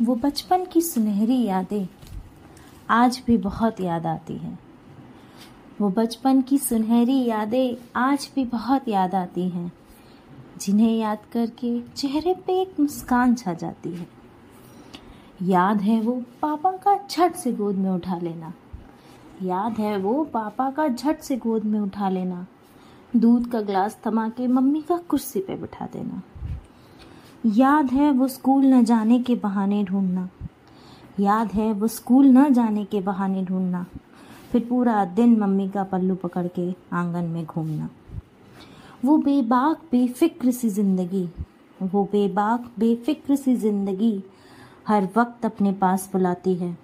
वो बचपन की सुनहरी यादें आज भी बहुत याद आती हैं। वो बचपन की सुनहरी यादें आज भी बहुत याद आती हैं, जिन्हें याद करके चेहरे पे एक मुस्कान छा जाती है। याद है वो पापा का झट से गोद में उठा लेना। याद है वो पापा का झट से गोद में उठा लेना। दूध का ग्लास थमा के मम्मी का कुर्सी पे बिठा देना। याद है वो स्कूल न जाने के बहाने ढूंढना। याद है वो स्कूल न जाने के बहाने ढूंढना। फिर पूरा दिन मम्मी का पल्लू पकड़ के आँगन में घूमना। वो बेबाक, बेफिक्र सी ज़िंदगी। वो बेबाक, बेफिक्र सी ज़िंदगी हर वक्त अपने पास बुलाती है।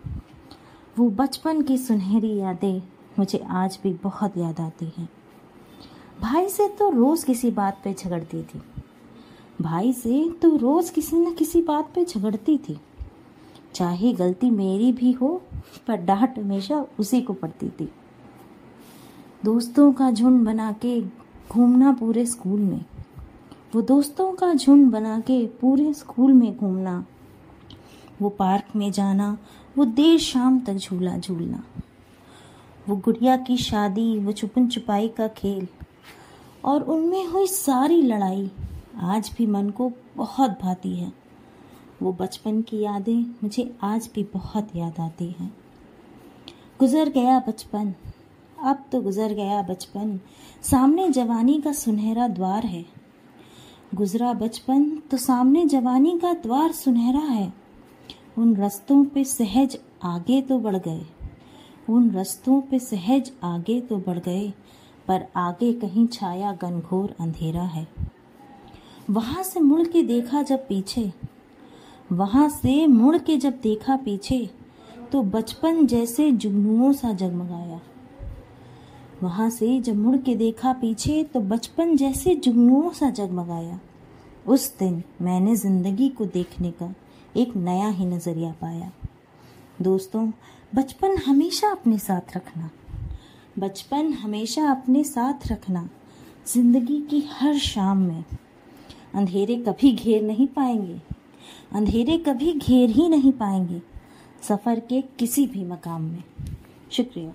वो बचपन की सुनहरी यादें मुझे आज भी बहुत याद आती हैं। भाई से तो रोज़ किसी बात पे झगड़ती थी। भाई से तो रोज़ किसी न किसी बात पे झगड़ती थी। चाहे गलती मेरी भी हो, पर डांट हमेशा उसी को पड़ती थी। दोस्तों का झुंड बना के घूमना पूरे स्कूल में। वो दोस्तों का झुंड बना के पूरे स्कूल में घूमना। वो पार्क में जाना, वो देर शाम तक झूला झूलना। वो गुड़िया की शादी, वो छुपन छुपाई का खेल। और उनमें हुई सारी लड़ाई। आज भी मन को बहुत भाती है। वो बचपन की यादें मुझे आज भी बहुत याद आती हैं। गुज़र गया बचपन, अब तो गुज़र गया बचपन। सामने जवानी का सुनहरा द्वार है। गुज़रा बचपन तो सामने जवानी का द्वार सुनहरा है। उन रस्तों पे सहज आगे तो बढ़ गए। उन रस्तों पे सहज आगे तो बढ़ गए, पर आगे कहीं छाया घनघोर अंधेरा है। वहाँ से मुड़ के देखा जब पीछे, वहाँ से मुड़ के जब देखा पीछे तो बचपन जैसे जुगनुओं सा जगमगाया। वहाँ से जब मुड़ के देखा पीछे तो बचपन जैसे जुगनुओं सा जगमगाया। उस दिन मैंने ज़िंदगी को देखने का एक नया ही नज़रिया पाया। दोस्तों, बचपन हमेशा अपने साथ रखना। बचपन हमेशा अपने साथ रखना ज़िंदगी की हर शाम में। अंधेरे कभी घेर नहीं पाएँगे। अंधेरे कभी घेर ही नहीं पाएँगे। सफ़र के किसी भी मकाम में। शुक्रिया।